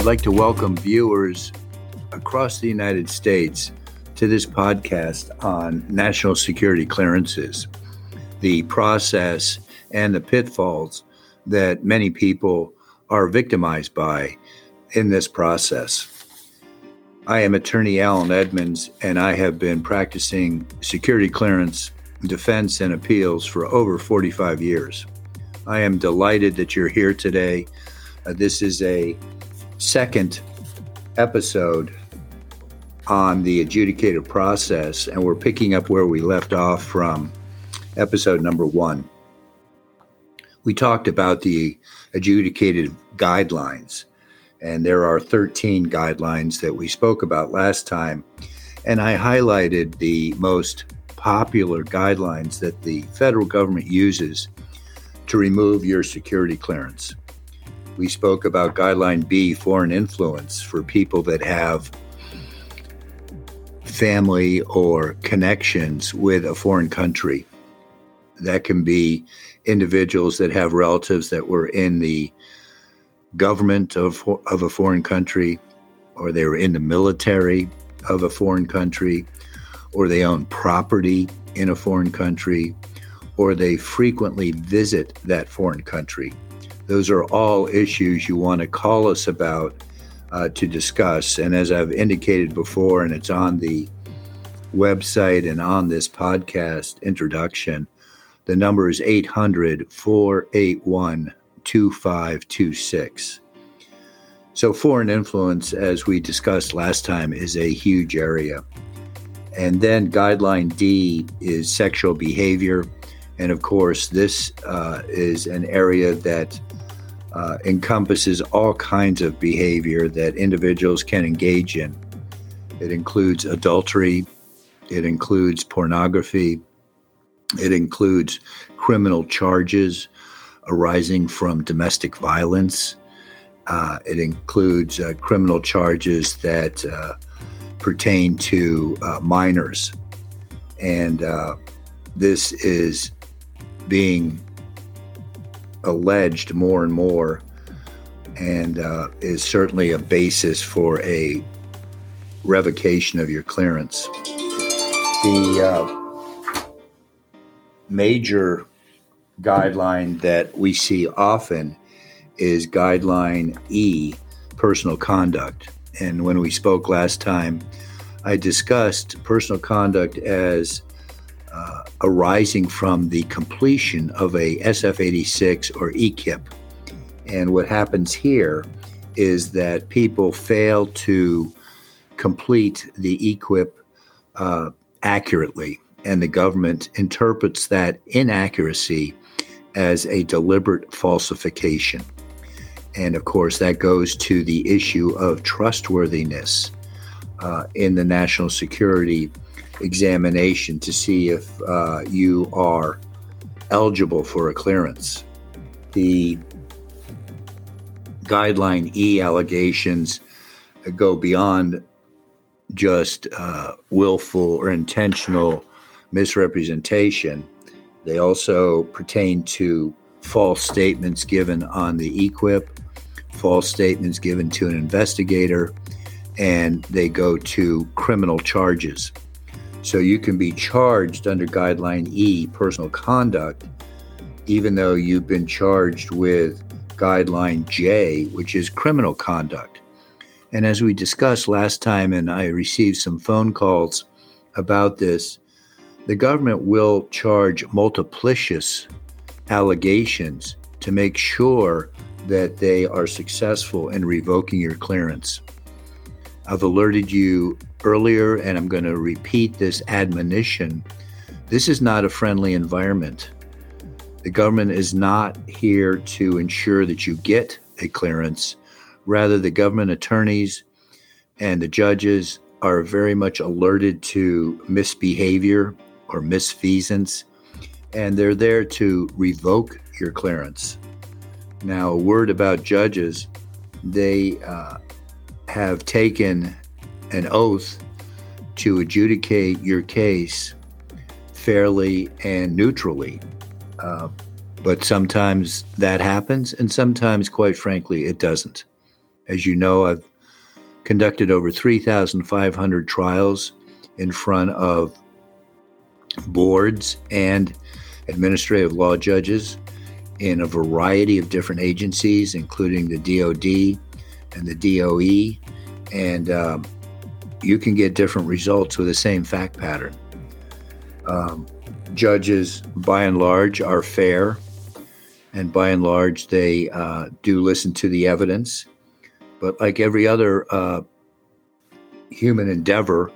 I'd like to welcome viewers across the United States to this podcast on national security clearances, the process and the pitfalls that many people are victimized by in this process. I am attorney Alan Edmonds, and I have been practicing security clearance, defense, and appeals for over 45 years. I am delighted that you're here today. Uh, this is a second episode on the adjudicated process, and we're picking up where we left off from episode number one. We talked about the adjudicated guidelines, and there are 13 guidelines that we spoke about last time. And I highlighted the most popular guidelines that the federal government uses to remove your security clearance. We spoke about Guideline B, foreign influence, for people that have family or connections with a foreign country. That can be individuals that have relatives that were in the government of, of a foreign country, or they were in the military of a foreign country, or they own property in a foreign country, or they frequently visit that foreign country. Those are all issues you want to call us about uh, to discuss. And as I've indicated before, and it's on the website and on this podcast introduction, the number is 800 481 2526. So, foreign influence, as we discussed last time, is a huge area. And then guideline D is sexual behavior. And of course, this uh, is an area that uh, encompasses all kinds of behavior that individuals can engage in. It includes adultery, it includes pornography, it includes criminal charges arising from domestic violence. Uh, it includes uh, criminal charges that uh, pertain to uh, minors. And uh, this is being alleged more and more and uh, is certainly a basis for a revocation of your clearance. The uh, major guideline that we see often is guideline E, personal conduct. And when we spoke last time, I discussed personal conduct as arising from the completion of a SF 86 or EQIP. And what happens here is that people fail to complete the EQIP uh, accurately, and the government interprets that inaccuracy as a deliberate falsification. And of course, that goes to the issue of trustworthiness uh, in the national security examination to see if uh, you are eligible for a clearance. The guideline E allegations go beyond just uh, willful or intentional misrepresentation. They also pertain to false statements given on the EQIP, false statements given to an investigator, and they go to criminal charges. So you can be charged under Guideline E, personal conduct, even though you've been charged with Guideline J, which is criminal conduct. And as we discussed last time, and I received some phone calls about this, the government will charge multiplicious allegations to make sure that they are successful in revoking your clearance. I've alerted you earlier, and I'm going to repeat this admonition. This is not a friendly environment. The government is not here to ensure that you get a clearance. Rather, the government attorneys and the judges are very much alerted to misbehavior or misfeasance, and they're there to revoke your clearance. Now, a word about judges they uh, have taken an oath to adjudicate your case fairly and neutrally. Uh, but sometimes that happens, and sometimes, quite frankly, it doesn't. As you know, I've conducted over 3,500 trials in front of boards and administrative law judges in a variety of different agencies, including the DoD and the DOE. And um, you can get different results with the same fact pattern. Um, judges, by and large, are fair, and by and large, they uh, do listen to the evidence. But like every other uh, human endeavor,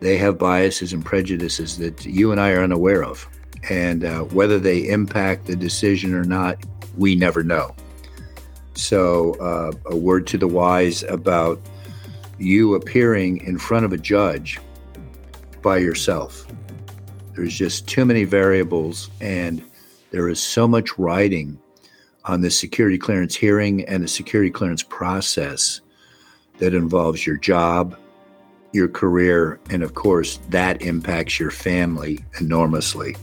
they have biases and prejudices that you and I are unaware of. And uh, whether they impact the decision or not, we never know. So, uh, a word to the wise about you appearing in front of a judge by yourself. There's just too many variables, and there is so much writing on the security clearance hearing and the security clearance process that involves your job, your career, and of course, that impacts your family enormously.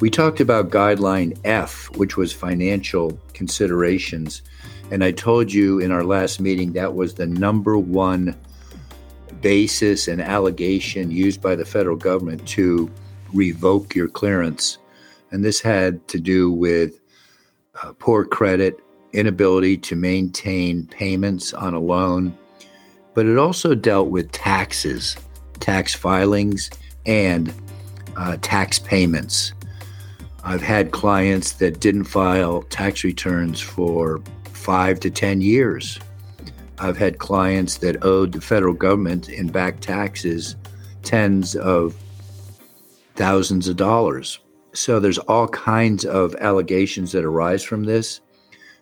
We talked about guideline F, which was financial considerations. And I told you in our last meeting that was the number one basis and allegation used by the federal government to revoke your clearance. And this had to do with uh, poor credit, inability to maintain payments on a loan, but it also dealt with taxes, tax filings, and uh, tax payments. I've had clients that didn't file tax returns for five to 10 years. I've had clients that owed the federal government in back taxes tens of thousands of dollars. So there's all kinds of allegations that arise from this.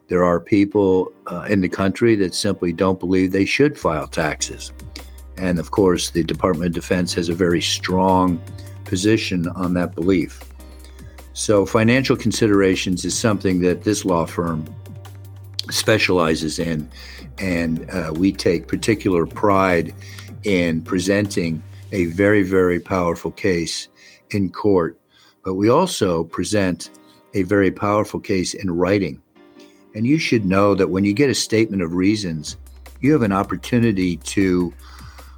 There are people uh, in the country that simply don't believe they should file taxes. And of course, the Department of Defense has a very strong position on that belief. So, financial considerations is something that this law firm specializes in, and uh, we take particular pride in presenting a very, very powerful case in court. But we also present a very powerful case in writing. And you should know that when you get a statement of reasons, you have an opportunity to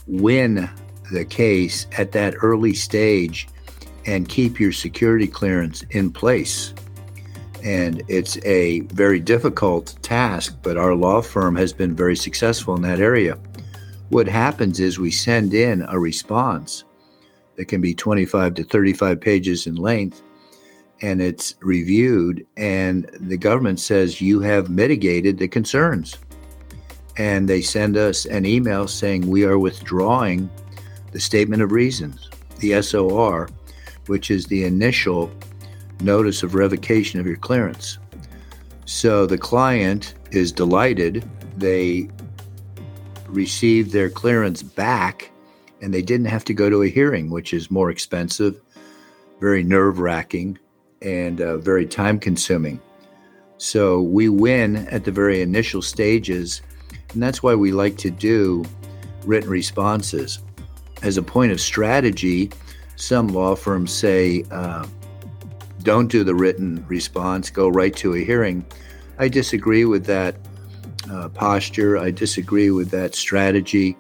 win the case at that early stage and keep your security clearance in place. And it's a very difficult task, but our law firm has been very successful in that area. What happens is we send in a response that can be 25 to 35 pages in length, and it's reviewed, and the government says you have mitigated the concerns. And they send us an email saying we are withdrawing the statement of reasons, the SOR, which is the initial notice of revocation of your clearance. So the client is delighted. They received their clearance back and they didn't have to go to a hearing, which is more expensive, very nerve wracking, and uh, very time consuming. So we win at the very initial stages, and that's why we like to do written responses. As a point of strategy, some law firms say, uh, don't do the written response, go right to a hearing. I disagree with that uh, posture. I disagree with that strategy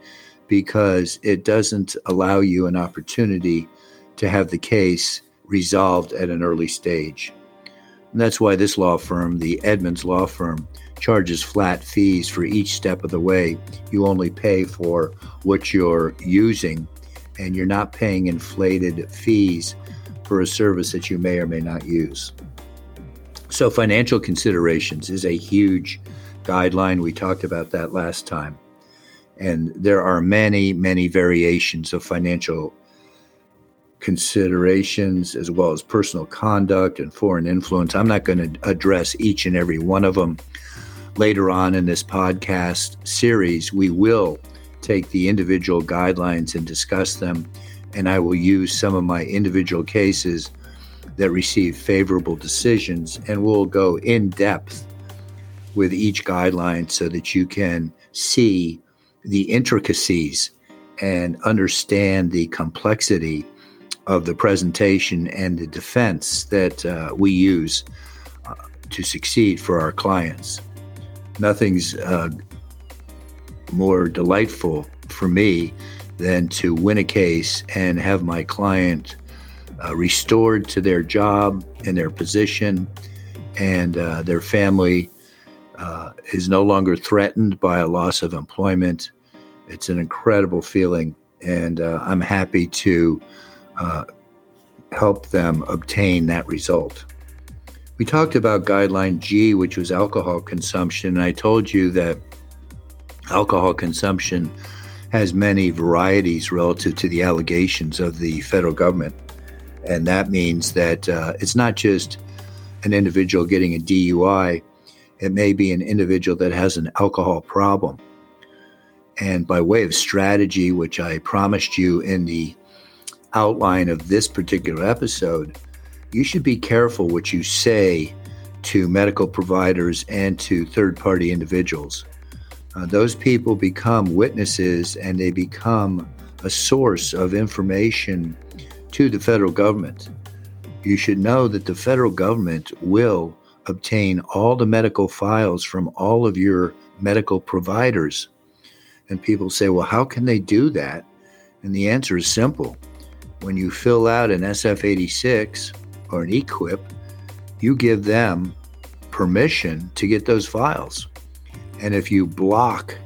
because it doesn't allow you an opportunity to have the case resolved at an early stage. And that's why this law firm, the Edmonds Law Firm, charges flat fees for each step of the way. You only pay for what you're using and you're not paying inflated fees for a service that you may or may not use. So, financial considerations is a huge guideline. We talked about that last time. And there are many, many variations of financial considerations as well as personal conduct and foreign influence. I'm not going to address each and every one of them. Later on in this podcast series, we will take the individual guidelines and discuss them. And I will use some of my individual cases that receive favorable decisions and we'll go in depth with each guideline so that you can see the intricacies and understand the complexity of the presentation and the defense that uh, we use uh, to succeed for our clients. Nothing's uh, more delightful for me than to win a case and have my client uh, restored to their job and their position, and uh, their family uh, is no longer threatened by a loss of employment. It's an incredible feeling, and uh, I'm happy to uh, help them obtain that result. We talked about guideline G, which was alcohol consumption, and I told you that alcohol consumption has many varieties relative to the allegations of the federal government. And that means that uh, it's not just an individual getting a DUI, it may be an individual that has an alcohol problem. And by way of strategy, which I promised you in the outline of this particular episode, you should be careful what you say to medical providers and to third party individuals. Uh, those people become witnesses and they become a source of information to the federal government. You should know that the federal government will obtain all the medical files from all of your medical providers. And people say, well, how can they do that? And the answer is simple. When you fill out an SF 86 or an EQIP, you give them permission to get those files. And if you block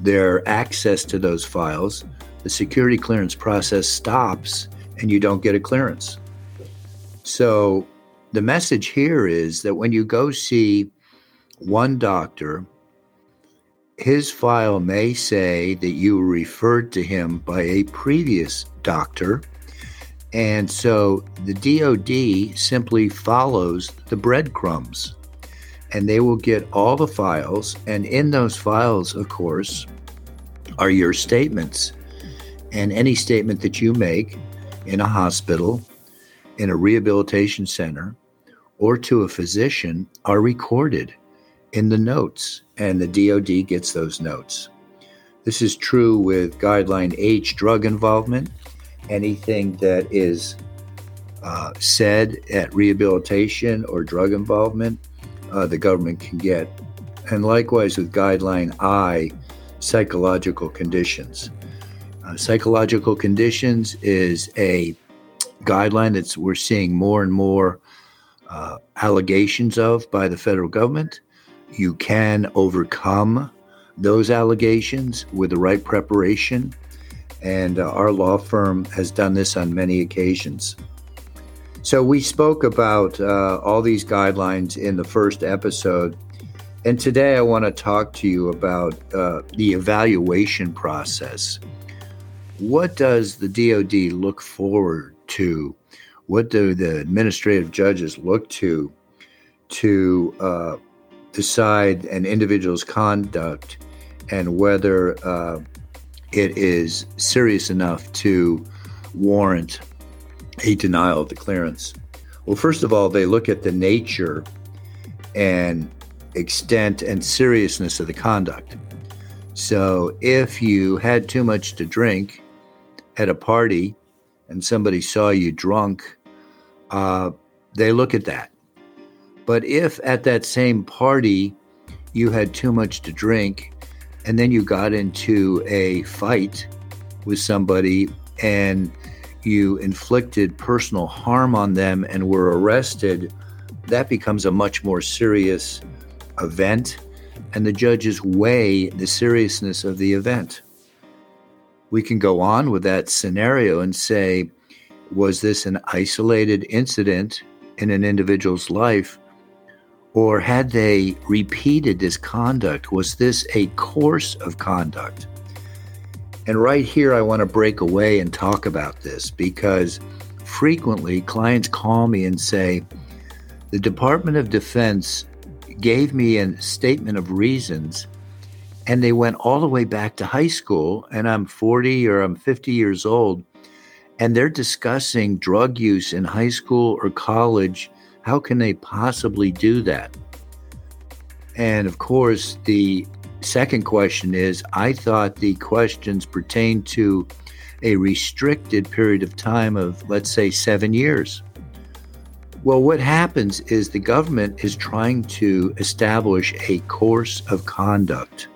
their access to those files, the security clearance process stops and you don't get a clearance. So the message here is that when you go see one doctor, his file may say that you were referred to him by a previous doctor. And so the DOD simply follows the breadcrumbs and they will get all the files. And in those files, of course, are your statements. And any statement that you make in a hospital, in a rehabilitation center, or to a physician are recorded in the notes, and the DoD gets those notes. This is true with guideline H drug involvement. Anything that is uh, said at rehabilitation or drug involvement uh, the government can get. And likewise with guideline I, psychological conditions. Uh, psychological conditions is a guideline that we're seeing more and more uh, allegations of by the federal government. You can overcome those allegations with the right preparation. And uh, our law firm has done this on many occasions. So we spoke about uh, all these guidelines in the first episode. And today I want to talk to you about uh, the evaluation process. What does the DoD look forward to? What do the administrative judges look to to uh, decide an individual's conduct and whether uh, it is serious enough to warrant a denial of the clearance? Well, first of all, they look at the nature and extent and seriousness of the conduct. So if you had too much to drink at a party and somebody saw you drunk, uh, they look at that. But if at that same party you had too much to drink and then you got into a fight with somebody and you inflicted personal harm on them and were arrested, that becomes a much more serious event, and the judges weigh the seriousness of the event. We can go on with that scenario and say, was this an isolated incident in an individual's life? Or had they repeated this conduct? Was this a course of conduct? And right here, I want to break away and talk about this because frequently clients call me and say, the Department of Defense gave me a statement of reasons, and they went all the way back to high school, and I'm 40 or I'm 50 years old, and they're discussing drug use in high school or college. How can they possibly do that? And of course, the Second question is I thought the questions pertain to a restricted period of time of, let's say, seven years. Well, what happens is the government is trying to establish a course of conduct.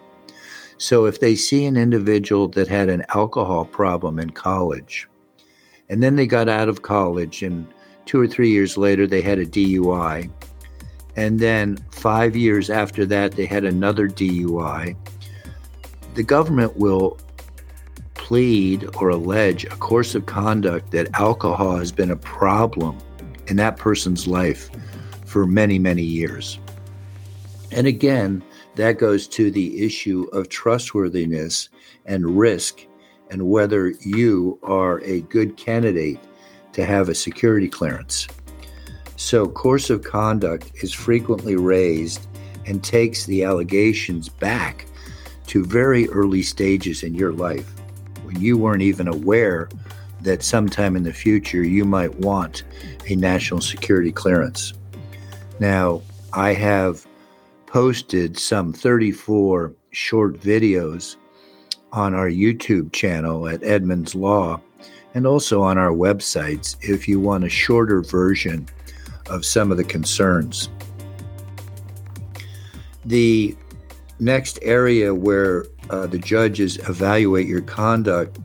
So if they see an individual that had an alcohol problem in college, and then they got out of college, and two or three years later they had a DUI, and then five years after that they had another DUI, the government will plead or allege a course of conduct that alcohol has been a problem in that person's life for many, many years. And again, that goes to the issue of trustworthiness and risk and whether you are a good candidate to have a security clearance. So, course of conduct is frequently raised and takes the allegations back to very early stages in your life when you weren't even aware that sometime in the future you might want a national security clearance. Now, I have posted some 34 short videos on our YouTube channel at Edmonds Law and also on our websites if you want a shorter version of some of the concerns. The next area where uh, the judges evaluate your conduct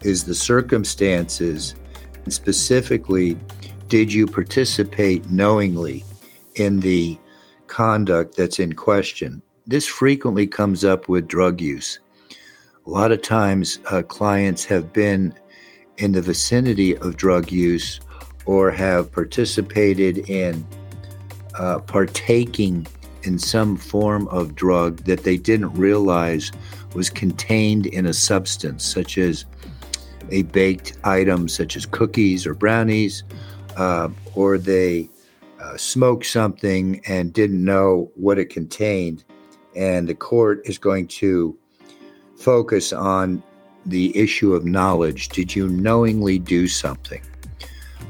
is the circumstances, and specifically, did you participate knowingly in the conduct that's in question? This frequently comes up with drug use. A lot of times, uh, clients have been in the vicinity of drug use or have participated in uh, partaking in some form of drug that they didn't realize was contained in a substance, such as a baked item, such as cookies or brownies, uh, or they uh, smoked something and didn't know what it contained. And the court is going to focus on the issue of knowledge. Did you knowingly do something?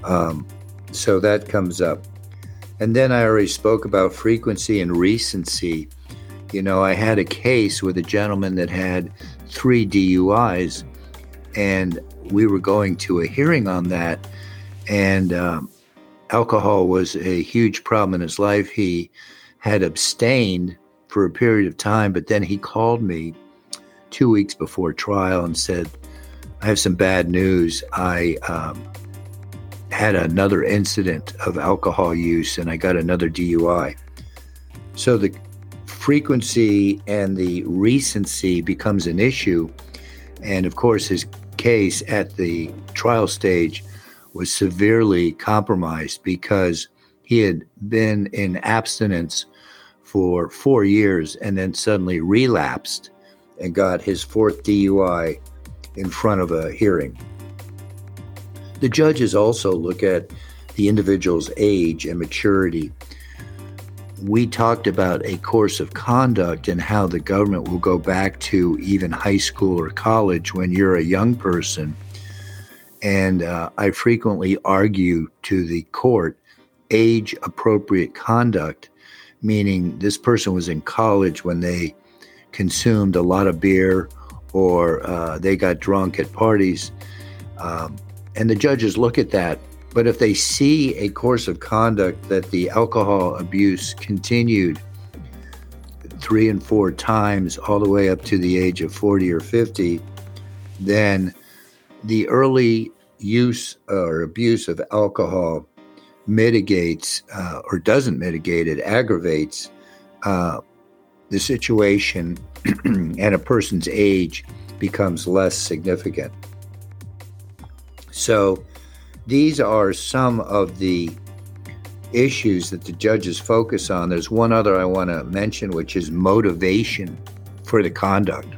Um, so that comes up. And then I already spoke about frequency and recency. You know, I had a case with a gentleman that had three DUIs, and we were going to a hearing on that. And um, alcohol was a huge problem in his life. He had abstained for a period of time, but then he called me two weeks before trial and said, I have some bad news. I um, had another incident of alcohol use and I got another DUI. So the frequency and the recency becomes an issue. And of course, his case at the trial stage was severely compromised because he had been in abstinence for four years and then suddenly relapsed and got his fourth DUI in front of a hearing. The judges also look at the individual's age and maturity. We talked about a course of conduct and how the government will go back to even high school or college when you're a young person. And uh, I frequently argue to the court age appropriate conduct, meaning this person was in college when they consumed a lot of beer or uh, they got drunk at parties. Um, and the judges look at that. But if they see a course of conduct that the alcohol abuse continued three and four times all the way up to the age of 40 or 50, then the early use or abuse of alcohol mitigates uh, or doesn't mitigate, it aggravates uh, the situation and a person's age becomes less significant. So these are some of the issues that the judges focus on. There's one other I want to mention, which is motivation for the conduct.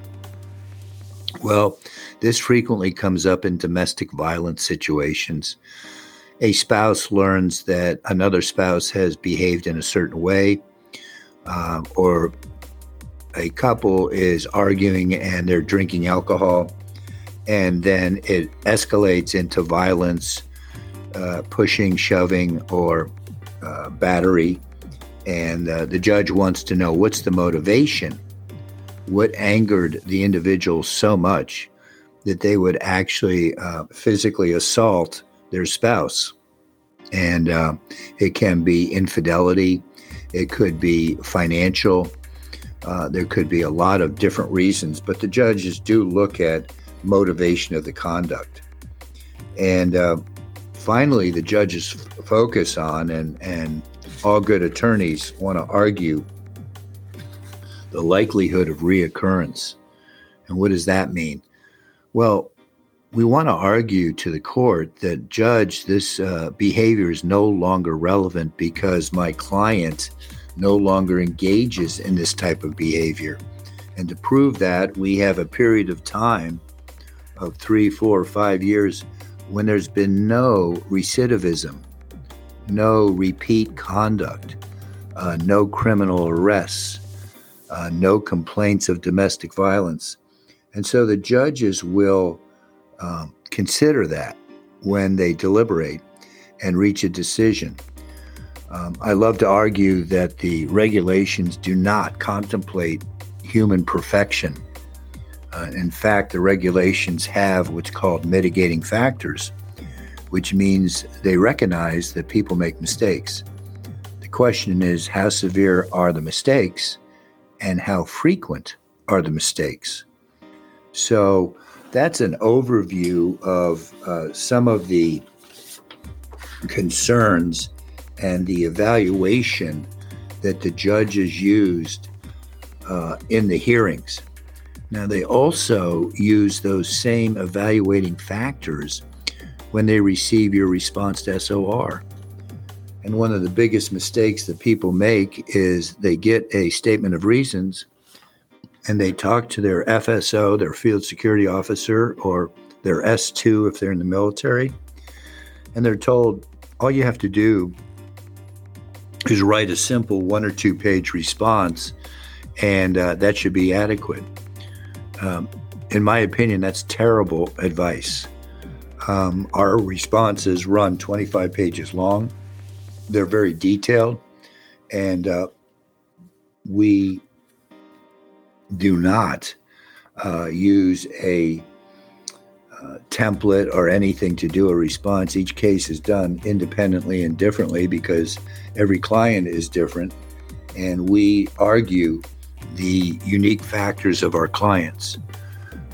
Well, this frequently comes up in domestic violence situations. A spouse learns that another spouse has behaved in a certain way, uh, or a couple is arguing and they're drinking alcohol, and then it escalates into violence, uh, pushing, shoving, or uh, battery. And uh, the judge wants to know what's the motivation? What angered the individual so much that they would actually uh, physically assault their spouse? And uh, it can be infidelity, it could be financial Uh, there could be a lot of different reasons, but the judges do look at motivation of the conduct. And uh, finally, the judges f- focus on, and, and all good attorneys want to argue, the likelihood of reoccurrence. And what does that mean? Well, we want to argue to the court that, Judge, this uh, behavior is no longer relevant because my client no longer engages in this type of behavior. And to prove that, we have a period of time of three, four, five years when there's been no recidivism, no repeat conduct, uh, no criminal arrests, uh, no complaints of domestic violence. And so the judges will um, consider that when they deliberate and reach a decision. Um, I love to argue that the regulations do not contemplate human perfection. Uh, in fact, the regulations have what's called mitigating factors, which means they recognize that people make mistakes. The question is how severe are the mistakes and how frequent are the mistakes? So that's an overview of uh, some of the concerns and the evaluation that the judges used uh, in the hearings. Now, they also use those same evaluating factors when they receive your response to SOR. And one of the biggest mistakes that people make is they get a statement of reasons and they talk to their FSO, their field security officer, or their S2 if they're in the military, and they're told all you have to do is write a simple one or two page response, and uh, that should be adequate. Um, in my opinion, that's terrible advice. Um, our responses run 25 pages long, they're very detailed, and uh, we do not uh, use a uh, template or anything to do a response. Each case is done independently and differently because every client is different. And we argue the unique factors of our clients.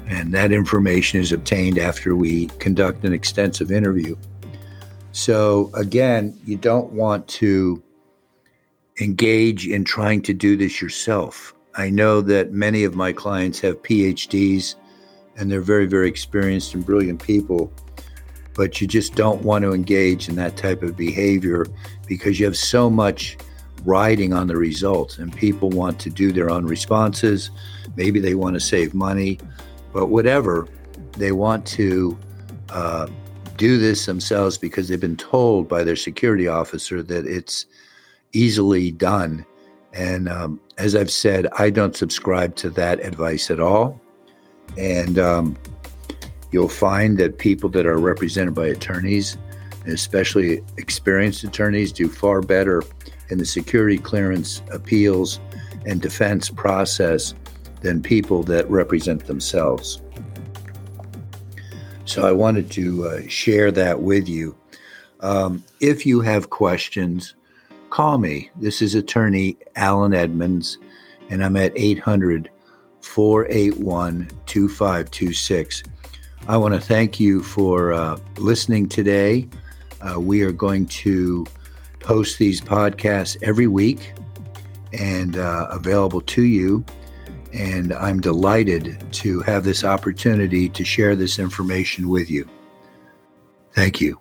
And that information is obtained after we conduct an extensive interview. So, again, you don't want to engage in trying to do this yourself. I know that many of my clients have PhDs and they're very, very experienced and brilliant people, but you just don't want to engage in that type of behavior because you have so much riding on the results and people want to do their own responses. Maybe they want to save money, but whatever, they want to uh, do this themselves because they've been told by their security officer that it's easily done and um, as I've said, I don't subscribe to that advice at all. And um, you'll find that people that are represented by attorneys, especially experienced attorneys, do far better in the security clearance appeals and defense process than people that represent themselves. So I wanted to uh, share that with you. Um, if you have questions, call me. This is attorney Alan Edmonds, and I'm at 800 481 2526. I want to thank you for uh, listening today. Uh, we are going to post these podcasts every week and uh, available to you. And I'm delighted to have this opportunity to share this information with you. Thank you.